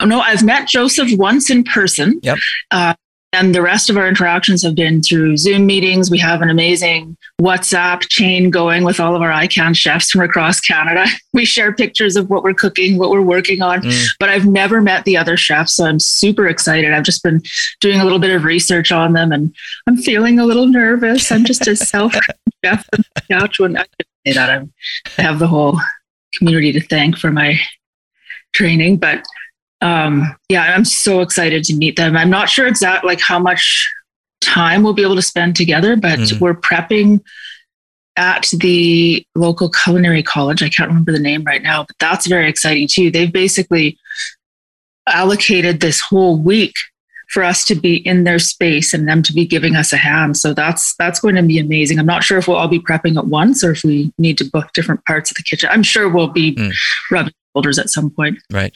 Oh, no, I've met Joseph once in person. Yep. Uh, and the rest of our interactions have been through Zoom meetings. We have an amazing WhatsApp chain going with all of our ICAN chefs from across Canada. We share pictures of what we're cooking, what we're working on. Mm. But I've never met the other chefs, so I'm super excited. I've just been doing a little bit of research on them, and I'm feeling a little nervous. I'm just a self chef in Saskatchewan. I say that I'm, I have the whole community to thank for my training, but um, yeah, I'm so excited to meet them. I'm not sure exactly like how much time we'll be able to spend together, but Mhm. we're prepping at the local culinary college. I can't remember the name right now, but that's very exciting too. They've basically allocated this whole week for us to be in their space and them to be giving us a hand. So that's that's going to be amazing. I'm not sure if we'll all be prepping at once or if we need to book different parts of the kitchen. I'm sure we'll be Mm. rubbing shoulders at some point. Right.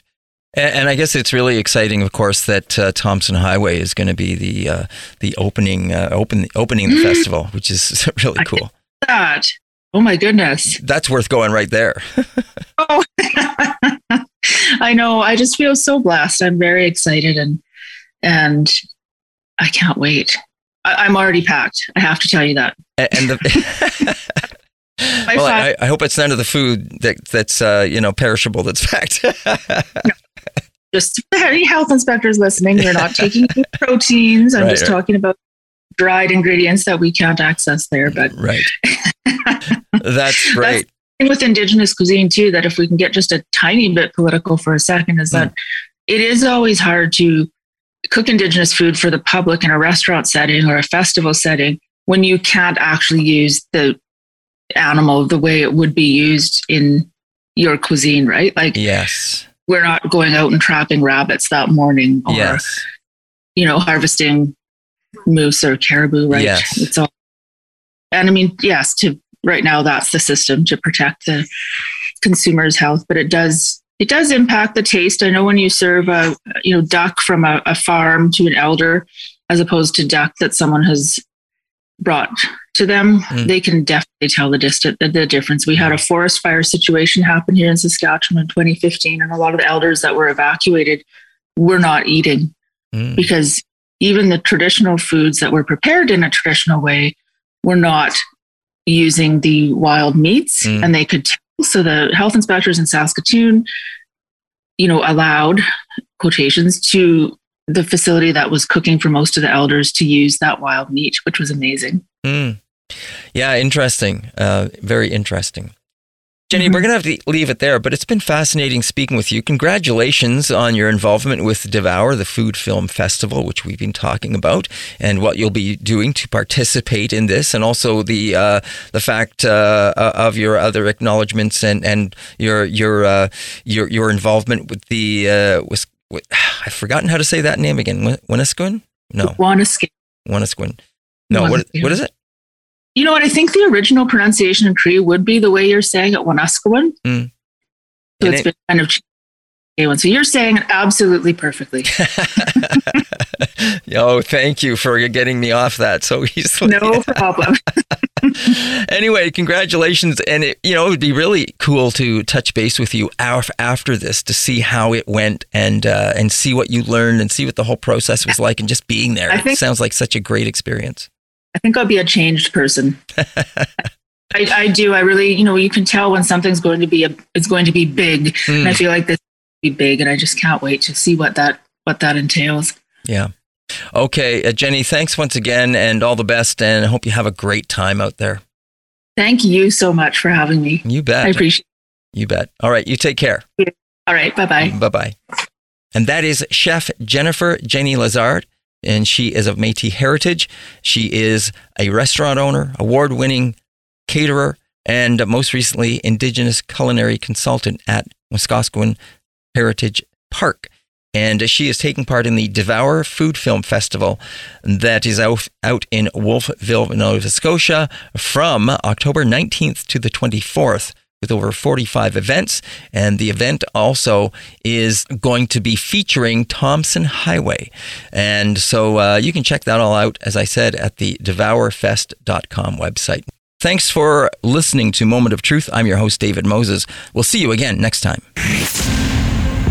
And, and I guess it's really exciting, of course, that uh, Tomson Highway is going to be the uh, the opening uh, open opening the festival, which is really cool. That oh my goodness. That's worth going right there. Oh, I know. I just feel so blessed. I'm very excited and and I can't wait. I, I'm already packed. I have to tell you that. A- and the. Well, I, I hope it's none of the food that that's uh, you know perishable. That's fact. Just any health inspectors listening, we're not taking proteins. I'm Right, just right. talking about dried ingredients that we can't access there. But right. That's great. thing with indigenous cuisine too that if we can get just a tiny bit political for a second is that hmm. it is always hard to cook indigenous food for the public in a restaurant setting or a festival setting when you can't actually use the animal the way it would be used in your cuisine right like yes. We're not going out and trapping rabbits that morning or Yes. you know harvesting moose or caribou right Yes. it's all and i mean yes to right now that's the system to protect the consumer's health but it does it does impact the taste i know when you serve a you know duck from a, a farm to an elder as opposed to duck that someone has brought to them Mm. they can definitely tell the, distant, the, the difference we had a forest fire situation happen here in saskatchewan in 2015 and a lot of the elders that were evacuated were not eating Mm. because even the traditional foods that were prepared in a traditional way were not using the wild meats Mm. and they could tell. so the health inspectors in saskatoon you know allowed quotations to the facility that was cooking for most of the elders to use that wild meat which was amazing Mm. Yeah, interesting. Uh, very interesting. Jenny, we're going to have to leave it there, but it's been fascinating speaking with you. Congratulations on your involvement with Devour, the Food Film Festival, which we've been talking about, and what you'll be doing to participate in this, and also the uh, the fact uh, of your other acknowledgments and and your your uh, your your involvement with the uh, I've forgotten how to say that name again. Winnisquin? No, Wanaskin. Winnisquin. No, what what is it? You know what? I think the original pronunciation in Cree would be the way you're saying it, Wanaskawan. Mm. So And it's it- been kind of changed. So you're saying it absolutely perfectly. oh, thank you for getting me off that so easily. No problem. anyway, congratulations, and it, you know it would be really cool to touch base with you af- after this to see how it went and uh, and see what you learned and see what the whole process was like, and just being there. I It sounds like such a great experience. I think I'll be a changed person. I, I do. I really, you know, you can tell when something's going to be a, it's going to be big, and I Mm, feel like this be big, and I just can't wait to see what that what that entails. yeah. Okay, uh, Jenny. Thanks once again, and all the best. And I hope you have a great time out there. Thank you so much for having me. You bet. I appreciate. You bet. All right. You take care. All right. Bye bye. Bye bye. And that is Chef Jennifer Jenny Lessard. And she is of Metis heritage. She is a restaurant owner, award winning caterer, and most recently, Indigenous culinary consultant at Muskosquin Heritage Park. And she is taking part in the Devour Food Film Festival that is out, in Wolfville, Nova Scotia from October 19th to the 24th with over 45 events. And the event also is going to be featuring Tomson Highway. And so uh, you can check that all out, as I said, at the devourfest.com website. Thanks for listening to Moment of Truth. I'm your host, David Moses. We'll see you again next time.